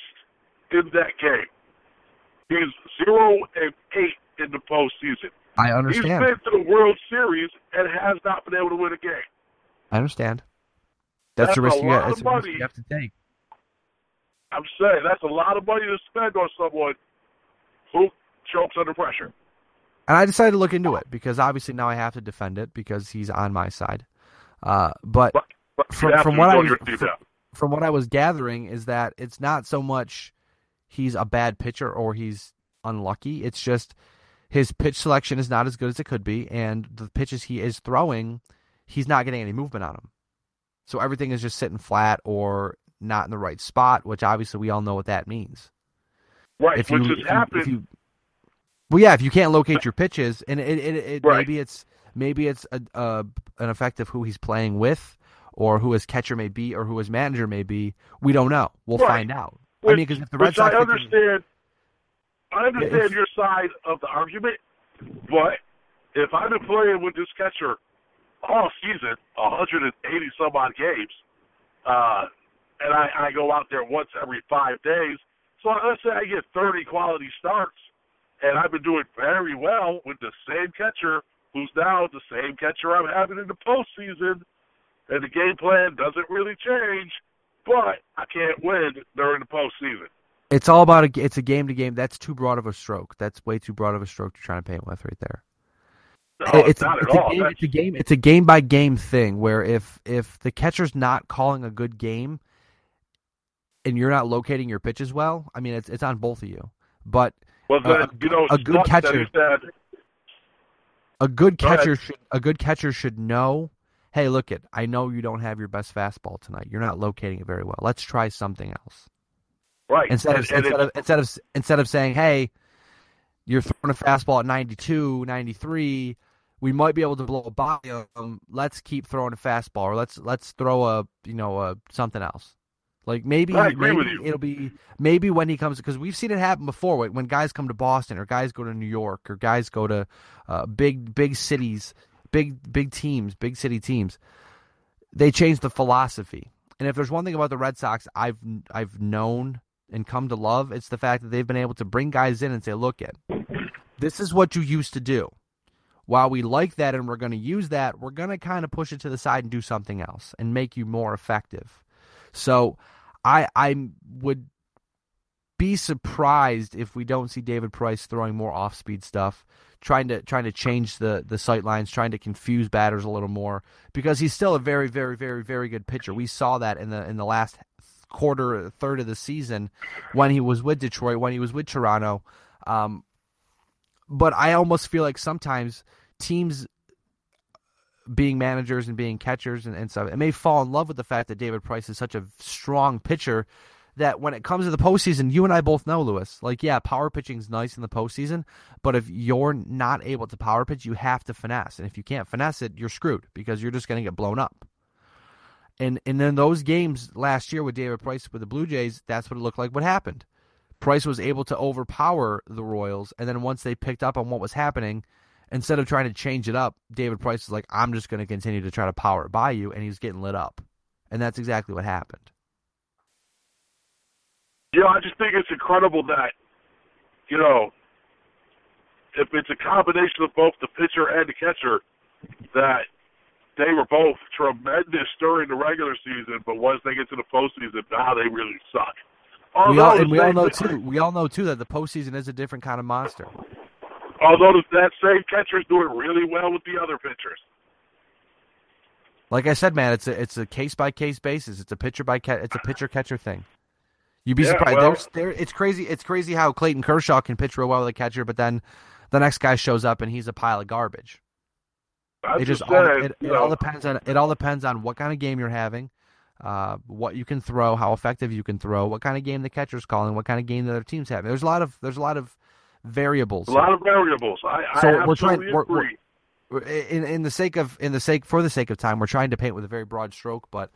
in that game. He's zero and eight in the postseason. I understand. He's been to the World Series and has not been able to win a game. I understand. That's, That's the risk a you got. It's a risk you have to take. I'm saying that's a lot of money to spend on someone who chokes under pressure. And I decided to look into it because obviously now I have to defend it because he's on my side. Uh, but But from, from what I was, from, from what I was gathering is that it's not so much he's a bad pitcher or he's unlucky. It's just his pitch selection is not as good as it could be, and the pitches he is throwing, he's not getting any movement on them. So everything is just sitting flat or not in the right spot, which obviously we all know what that means. Right, if which you, has happened. If you, well, yeah, if you can't locate your pitches, and it, it, it right. maybe it's maybe it's a, a, an effect of who he's playing with, or who his catcher may be, or who his manager may be. We don't know. We'll right. find out. Which, I mean, because if the Red Sox, I understand. I understand if, your side of the argument, but if I've been playing with this catcher all season, 180 some odd games, uh, and I, I go out there once every five days. So let's say I get 30 quality starts, and I've been doing very well with the same catcher who's now the same catcher I'm having in the postseason, and the game plan doesn't really change, but I can't win during the postseason. It's all about a, it's a game to game. That's too broad of a stroke. That's way too broad of a stroke to try to paint with right there. No, it's, not it's at all. Game, it's a game. It's a game by game thing where if if the catcher's not calling a good game, and you're not locating your pitches well, I mean it's it's on both of you. But well, then, uh, you know, a good catcher, a good catcher should a good catcher should know. Hey, look it. I know you don't have your best fastball tonight. You're not locating it very well. Let's try something else. Right. Instead of and instead of instead of instead of saying, "Hey, you're throwing a fastball at 92, 93, we might be able to blow a by them. Let's keep throwing a fastball, or let's let's throw a you know a something else. Like maybe I agree maybe with you. it'll be maybe when he comes because we've seen it happen before when, when guys come to Boston or guys go to New York or guys go to uh, big big cities, big big teams, big city teams. They change the philosophy. And if there's one thing about the Red Sox I've I've known and come to love, it's the fact that they've been able to bring guys in and say, "Look, it, this is what you used to do." While we like that and we're going to use that, we're going to kind of push it to the side and do something else and make you more effective. So, I I would be surprised if we don't see David Price throwing more off speed stuff, trying to trying to change the the sight lines, trying to confuse batters a little more because he's still a very very very very good pitcher. We saw that in the in the last quarter third of the season when he was with Detroit, when he was with Toronto. Um, but I almost feel like sometimes teams being managers and being catchers and, and stuff, it may fall in love with the fact that David Price is such a strong pitcher that when it comes to the postseason, you and I both know, Lewis, like, yeah, power pitching's nice in the postseason, but if you're not able to power pitch, you have to finesse. And if you can't finesse it, you're screwed because you're just going to get blown up. And and then those games last year with David Price with the Blue Jays, that's what it looked like what happened. Price was able to overpower the Royals, and then once they picked up on what was happening, instead of trying to change it up, David Price was like, I'm just going to continue to try to power it by you, and he was getting lit up. And that's exactly what happened. You know, I just think it's incredible that, you know, if it's a combination of both the pitcher and the catcher, that they were both tremendous during the regular season, but once they get to the postseason, now they really suck. We all, and we all know too. We all know too that the postseason is a different kind of monster. Although that same catcher's doing really well with the other pitchers. Like I said, man, it's a it's a case by case basis. It's a pitcher by ca- it's a pitcher catcher thing. You'd be Yeah, surprised. well- There's there it's crazy. It's crazy how Clayton Kershaw can pitch real well with a catcher, but then the next guy shows up and he's a pile of garbage. I'm it just just all, it, it all depends on it all depends on what kind of game you're having, uh, what you can throw, how effective you can throw, what kind of game the catcher's calling, what kind of game the other team's having. There's a lot of there's a lot of variables. a lot of variables. I, So I we're trying- we're- we're- agree. in in the sake of in the sake for the sake of time, we're trying to paint with a very broad stroke, but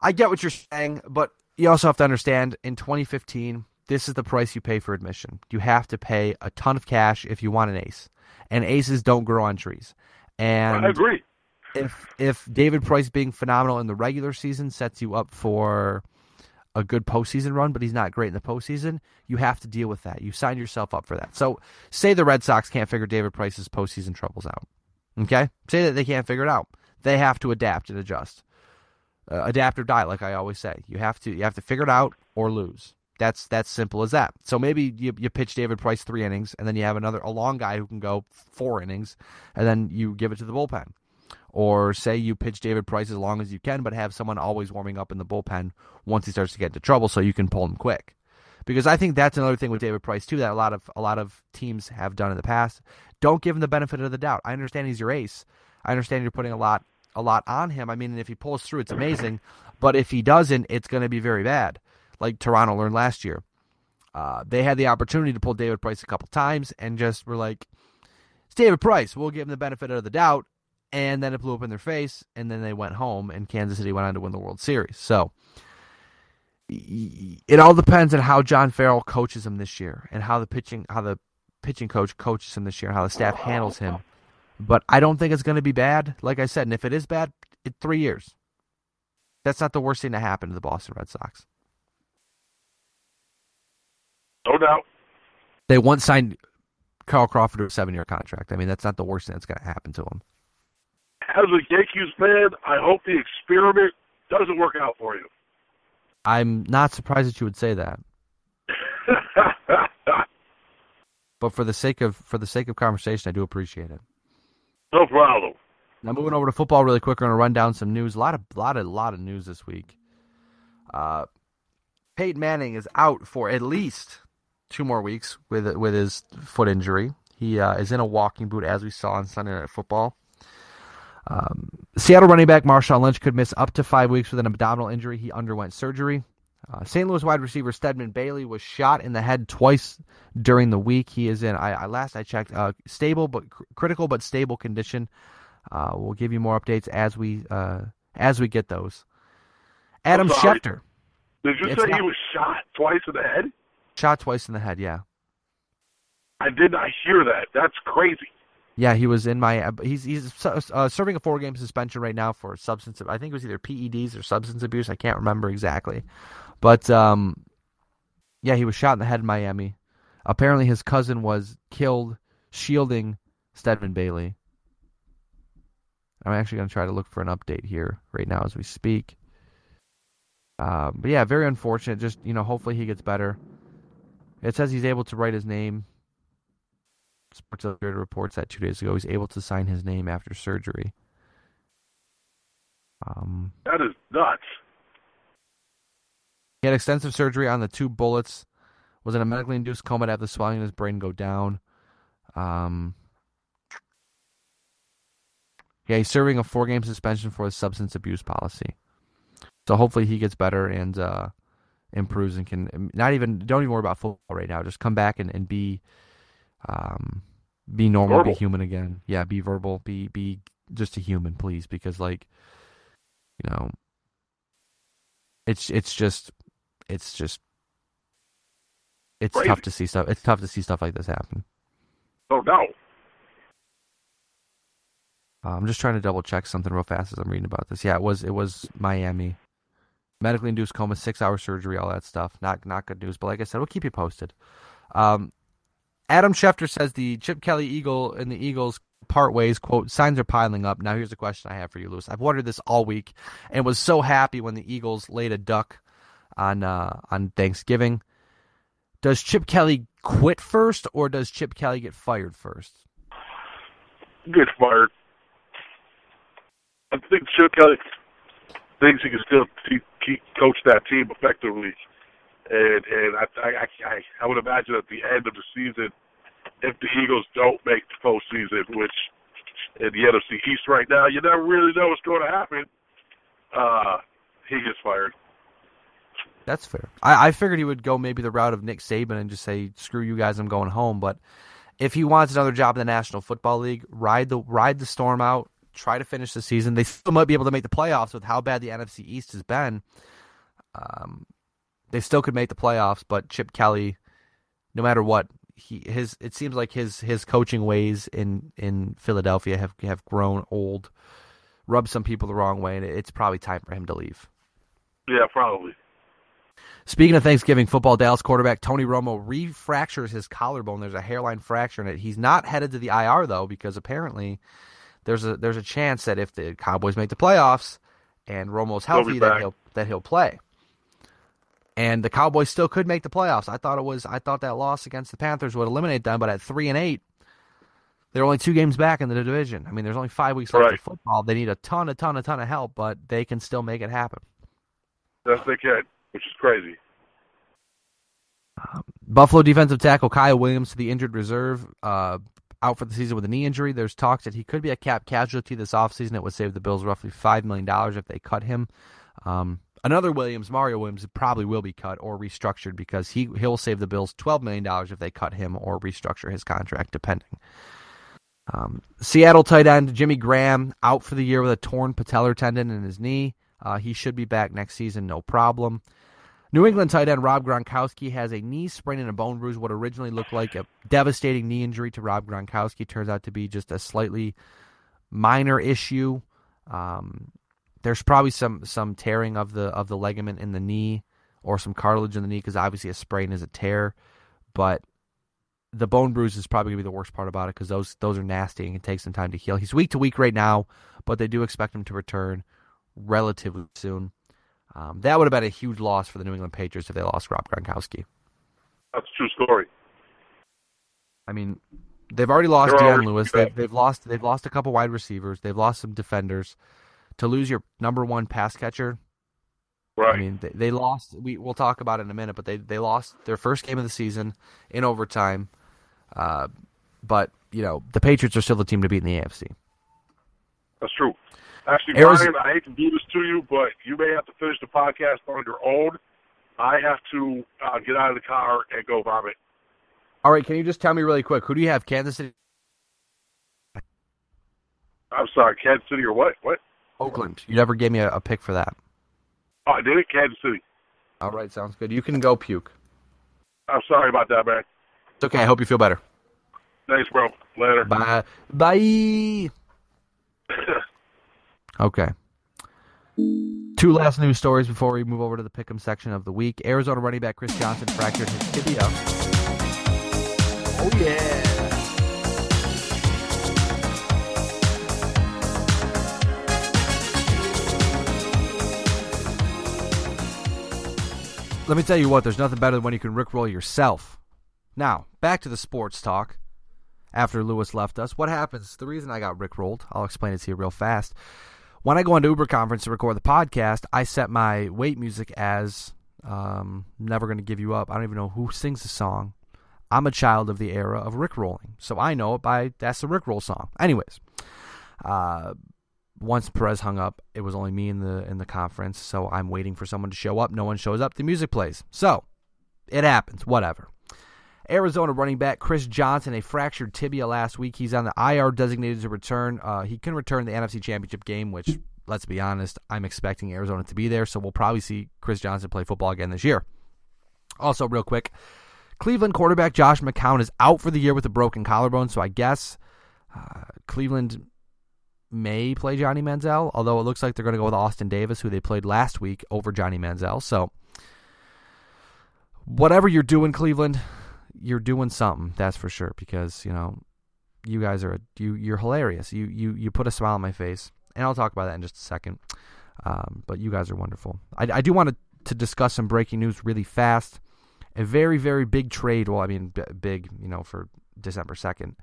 I get what you're saying, but you also have to understand in 2015, this is the price you pay for admission. You have to pay a ton of cash if you want an ace. And aces don't grow on trees. And I agree. if if David Price being phenomenal in the regular season sets you up for a good postseason run, but he's not great in the postseason, you have to deal with that. You signed yourself up for that. So say the Red Sox can't figure David Price's postseason troubles out. Okay? Say that they can't figure it out. They have to adapt and adjust. Uh, adapt or die, like I always say. You have to you have to figure it out or lose. That's that's simple as that. So maybe you you pitch David Price three innings, and then you have another a long guy who can go four innings, and then you give it to the bullpen. Or say you pitch David Price as long as you can, but have someone always warming up in the bullpen once he starts to get into trouble, so you can pull him quick. Because I think that's another thing with David Price too that a lot of a lot of teams have done in the past. Don't give him the benefit of the doubt. I understand he's your ace. I understand you're putting a lot a lot on him. I mean, if he pulls through, it's amazing. But if he doesn't, it's going to be very bad, like Toronto learned last year. Uh, they had the opportunity to pull David Price a couple times and just were like, it's David Price. We'll give him the benefit of the doubt. And then it blew up in their face, and then they went home, and Kansas City went on to win the World Series. So it all depends on how John Farrell coaches him this year, and how the pitching how the pitching coach coaches him this year, how the staff handles him. But I don't think it's going to be bad. Like I said, and if it is bad, it three years. That's not the worst thing to happen to the Boston Red Sox. No doubt. They once signed Carl Crawford to a seven-year contract. I mean, that's not the worst thing that's going to happen to him. As a Yankees fan, I hope the experiment doesn't work out for you. I'm not surprised that you would say that. but for the sake of for the sake of conversation, I do appreciate it. No problem. Now moving over to football really quick, we're gonna run down some news. A lot of lot of lot of news this week. Uh, Peyton Manning is out for at least two more weeks with with his foot injury. He uh, is in a walking boot, as we saw on Sunday Night Football. Um, Seattle running back Marshawn Lynch could miss up to five weeks with an abdominal injury. He underwent surgery. Uh, St. Louis wide receiver Stedman Bailey was shot in the head twice during the week. He is in, I, I last I checked, uh, stable but cr- critical but stable condition. Uh, we'll give you more updates as we uh, as we get those. Adam Schefter. Did you It's say not- he was shot twice in the head? Shot twice in the head. Yeah, I did not hear that. That's crazy. yeah. He was in my. He's he's uh, serving a four game suspension right now for substance. I think it was either PEDs or substance abuse. I can't remember exactly, but um, yeah, he was shot in the head in Miami. Apparently, his cousin was killed shielding Stedman Bailey. I'm actually going to try to look for an update here right now as we speak. Um, but yeah, very unfortunate. Just you know, hopefully he gets better. It says he's able to write his name. Sports Illustrated reports that two days ago he's able to sign his name after surgery. Um, That is. He had extensive surgery on the two bullets. Was in a medically induced coma to have the swelling in his brain go down. Um, yeah, he's serving a four-game suspension for his substance abuse policy. So hopefully he gets better and uh, improves and can not even don't even worry about football right now. Just come back and, and be um, be normal, Verbal. be human again. Yeah, be verbal, be be just a human, please, because like you know, it's it's just it's just it's Crazy. tough to see stuff. It's tough to see stuff like this happen. Oh no. Uh, I'm just trying to double check something real fast as I'm reading about this. Yeah, it was it was Miami, medically induced coma, six hour surgery, all that stuff. Not not good news, but like I said, we'll keep you posted. Um, Adam Schefter says the Chip Kelly Eagle and the Eagles part ways. Quote: Signs are piling up. Now here's a question I have for you, Lewis. I've wondered this all week, and was so happy when the Eagles laid a duck on uh, on Thanksgiving. Does Chip Kelly quit first, or does Chip Kelly get fired first? Get fired. I think Chip Kelly thinks he can still keep coach that team effectively, and and I, I I I would imagine at the end of the season, if the Eagles don't make the postseason, which in the NFC East right now, you never really know what's going to happen. Uh, he gets fired. That's fair. I, I figured he would go maybe the route of Nick Saban and just say, "Screw you guys, I'm going home." But if he wants another job in the National Football League, ride the ride the storm out. Try to finish the season. They still might be able to make the playoffs with how bad the NFC East has been. Um, they still could make the playoffs, but Chip Kelly, no matter what, he his it seems like his his coaching ways in in Philadelphia have have grown old, rubbed some people the wrong way, and it's probably time for him to leave. Yeah, probably. Speaking of Thanksgiving football, Dallas quarterback Tony Romo refractures his collarbone. There's a hairline fracture in it. He's not headed to the IR though, because apparently there's a there's a chance that if the Cowboys make the playoffs and Romo's healthy, that he'll that he'll play. And the Cowboys still could make the playoffs. I thought it was I thought that loss against the Panthers would eliminate them, but at three and eight, They're only two games back in the division. I mean, there's only five weeks left Right. of football. They need a ton, a ton, a ton of help, but they can still make it happen. Yes, they can, which is crazy. Buffalo defensive tackle Kyle Williams to the injured reserve, uh, out for the season with a knee injury. There's talks that he could be a cap casualty this offseason. It would save the Bills roughly $5 million if they cut him. Um, another Williams, Mario Williams, probably will be cut or restructured because he, he'll save the Bills $12 million if they cut him or restructure his contract, depending. Um, Seattle tight end Jimmy Graham out for the year with a torn patellar tendon in his knee. Uh, he should be back next season, no problem. New England tight end Rob Gronkowski has a knee sprain and a bone bruise. What originally looked like a devastating knee injury to Rob Gronkowski turns out to be just a slightly minor issue. Um, there's probably some some tearing of the of the ligament in the knee or some cartilage in the knee because obviously a sprain is a tear, but the bone bruise is probably gonna be the worst part about it because those those are nasty and it takes some time to heal. He's week to week right now, but they do expect him to return relatively soon. Um, that would have been a huge loss for the New England Patriots if they lost Rob Gronkowski. That's a true story. I mean, they've already lost They're Dion Lewis. They've, they've lost they've lost a couple wide receivers. They've lost some defenders. To lose your number one pass catcher, Right. I mean, they, they lost. We we'll talk about it in a minute, but they they lost their first game of the season in overtime. Uh, but you know, the Patriots are still the team to beat in the AFC. That's true. Actually, Arizona- Brian, I hate to do this to you, but you may have to finish the podcast on your own. I have to uh, get out of the car and go vomit. All right, can you just tell me really quick who do you have? Kansas City, I'm sorry, Kansas City or what? What? Oakland. You never gave me a, a pick for that. Oh, I did it, Kansas City. All right, sounds good. You can go puke. I'm sorry about that, man. It's okay. I hope you feel better. Thanks, bro. Later. Bye. Bye. Okay. Two last news stories before we move over to the pick'em section of the week. Arizona running back Chris Johnson fractured his tibia. Oh yeah. Let me tell you what, there's nothing better than when you can rickroll yourself. Now, back to the sports talk after Lewis left us. What happens? The reason I got rickrolled, I'll explain it to you real fast. When I go into Uber conference to record the podcast, I set my wait music as um, Never Gonna Give You Up. I don't even know who sings the song. I'm a child of the era of rickrolling, so I know it by that's the rickroll song. Anyways, uh, once Perez hung up, it was only me in the in the conference, so I'm waiting for someone to show up. No one shows up. The music plays. So it happens. Whatever. Arizona running back Chris Johnson, a fractured tibia last week. He's on the IR designated to return. Uh, he can return the NFC Championship game, which, let's be honest, I'm expecting Arizona to be there. So we'll probably see Chris Johnson play football again this year. Also, real quick, Cleveland quarterback Josh McCown is out for the year with a broken collarbone. So I guess uh, Cleveland may play Johnny Manziel, although it looks like they're going to go with Austin Davis, who they played last week over Johnny Manziel. So whatever you're doing, Cleveland, you're doing something. That's for sure. Because you know, you guys are you you're hilarious. You you you put a smile on my face, and I'll talk about that in just a second. Um, but you guys are wonderful. I, I do want to, to discuss some breaking news really fast. A very very big trade. Well, I mean b- big, you know, for December second.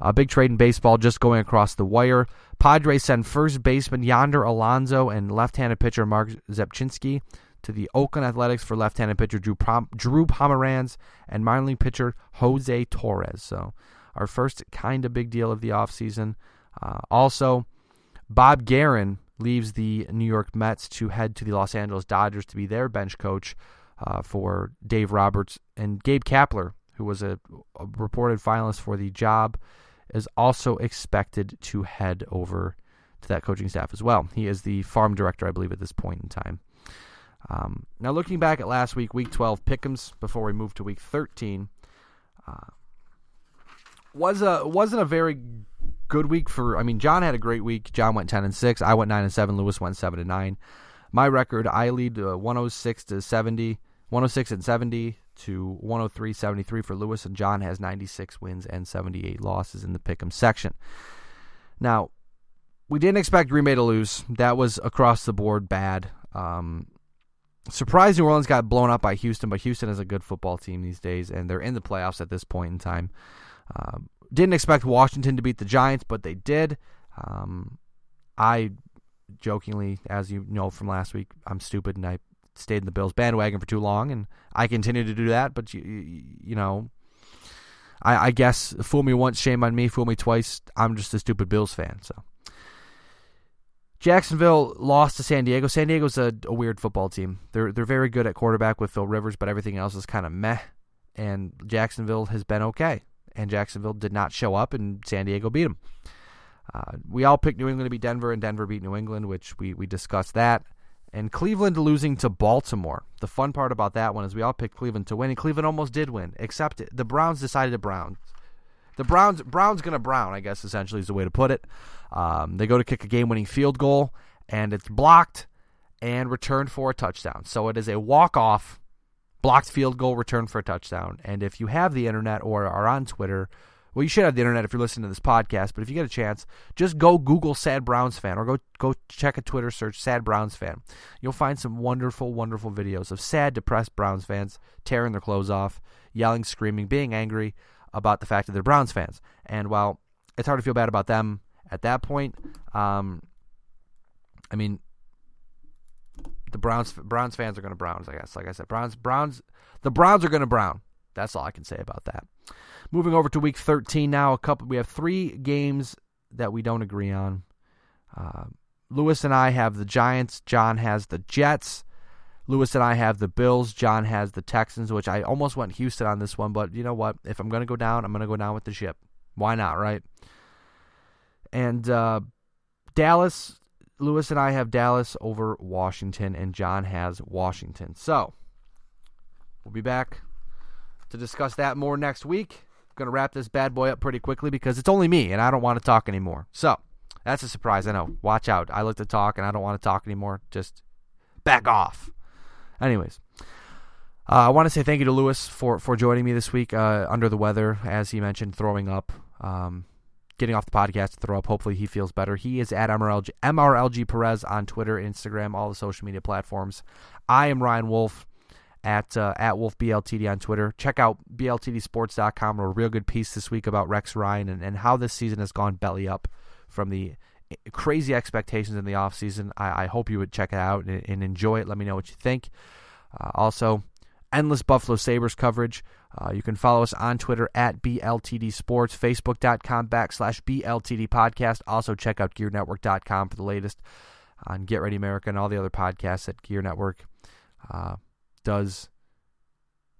A big trade in baseball just going across the wire. Padres send first baseman Yonder Alonso and left-handed pitcher Marc Rzepczynski to the Oakland Athletics for left-handed pitcher Drew, Drew Pomeranz and minor league pitcher Jose Torres. So our first kind of big deal of the offseason. Uh, also, Bob Geren leaves the New York Mets to head to the Los Angeles Dodgers to be their bench coach uh, for Dave Roberts and Gabe Kapler, who was a, a reported finalist for the job, is also expected to head over to that coaching staff as well. He is the farm director, I believe, at this point in time. Um, now, looking back at last week, week 12 pick'ems, before we move to week 13, uh, was a wasn't a very good week for. I mean, John had a great week. John went 10 and six. I went nine and seven. Lewis went seven and nine. My record, I lead uh, 106 to 70, 106 and 70 to 103 73 for Lewis, and John has 96 wins and 78 losses in the pick'em section. Now, we didn't expect Green Bay to lose. That was across the board bad. Um, surprised New Orleans got blown up by Houston, but Houston is a good football team these days, and they're in the playoffs at this point in time. Um, didn't expect Washington to beat the Giants, but they did. Um, I jokingly, as you know from last week, I'm stupid and I stayed in the Bills bandwagon for too long, and I continue to do that. But you, you know, I, I guess fool me once, shame on me. Fool me twice, I'm just a stupid Bills fan. So. Jacksonville lost to San Diego. San Diego's a, a weird football team. They're they're very good at quarterback with Phil Rivers, but everything else is kind of meh. And Jacksonville has been okay. And Jacksonville did not show up, and San Diego beat them. Uh, we all picked New England to beat Denver, and Denver beat New England, which we, we discussed that. And Cleveland losing to Baltimore. The fun part about that one is we all picked Cleveland to win, and Cleveland almost did win, except the Browns decided to Brown. The Browns Browns gonna Brown, I guess essentially is the way to put it. Um, they go to kick a game-winning field goal, and it's blocked and returned for a touchdown. So it is a walk-off, blocked field goal return for a touchdown. And if you have the internet or are on Twitter well, you should have the internet if you're listening to this podcast, but if you get a chance, just go Google Sad Browns fan or go go check a Twitter search Sad Browns fan. You'll find some wonderful, wonderful videos of sad, depressed Browns fans tearing their clothes off, yelling, screaming, being angry about the fact that they're Browns fans. And while it's hard to feel bad about them at that point, um, I mean, the Browns Browns fans are going to Browns. I guess, like I said, Browns Browns the Browns are going to Brown. That's all I can say about that. Moving over to week 13 now, a couple we have three games that we don't agree on. Uh, Lewis and I have the Giants. John has the Jets. Lewis and I have the Bills. John has the Texans, which I almost went Houston on this one, but you know what? If I'm going to go down, I'm going to go down with the ship. Why not, right? And uh, Dallas, Lewis and I have Dallas over Washington, and John has Washington. So we'll be back to discuss that more next week going to wrap this bad boy up pretty quickly because it's only me and I don't want to talk anymore. So that's a surprise. I know. Watch out. I like to talk and I don't want to talk anymore. Just back off. Anyways, uh, I want to say thank you to Lewis for, for joining me this week uh, under the weather, as he mentioned, throwing up, um, getting off the podcast to throw up. Hopefully he feels better. He is at MRLG, MRLG Perez on Twitter, Instagram, all the social media platforms. I am Ryan Wolf at uh, at WolfBLTD on Twitter. Check out BLTDSports.com. A real good piece this week about Rex Ryan and, and how this season has gone belly up from the crazy expectations in the offseason. I, I hope you would check it out and, and enjoy it. Let me know what you think. Uh, also, endless Buffalo Sabres coverage. Uh, you can follow us on Twitter at BLTD Sports, Facebook.com backslash BLTD Podcast. Also, check out GearNetwork.com for the latest on Get Ready America and all the other podcasts at Gear Network. Uh, does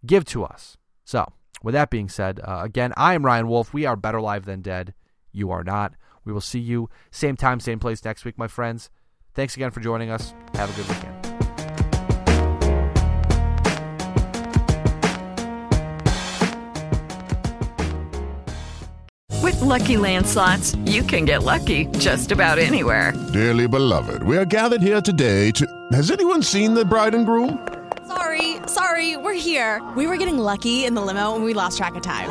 give to us. So, with that being said, uh, again, I am Ryan Wolf. We are better live than dead. You are not. We will see you same time, same place next week, my friends. Thanks again for joining us. Have a good weekend. With lucky landslots, you can get lucky just about anywhere. Dearly beloved, we are gathered here today to. Has anyone seen the bride and groom? Sorry, sorry, we're here. We were getting lucky in the limo and we lost track of time.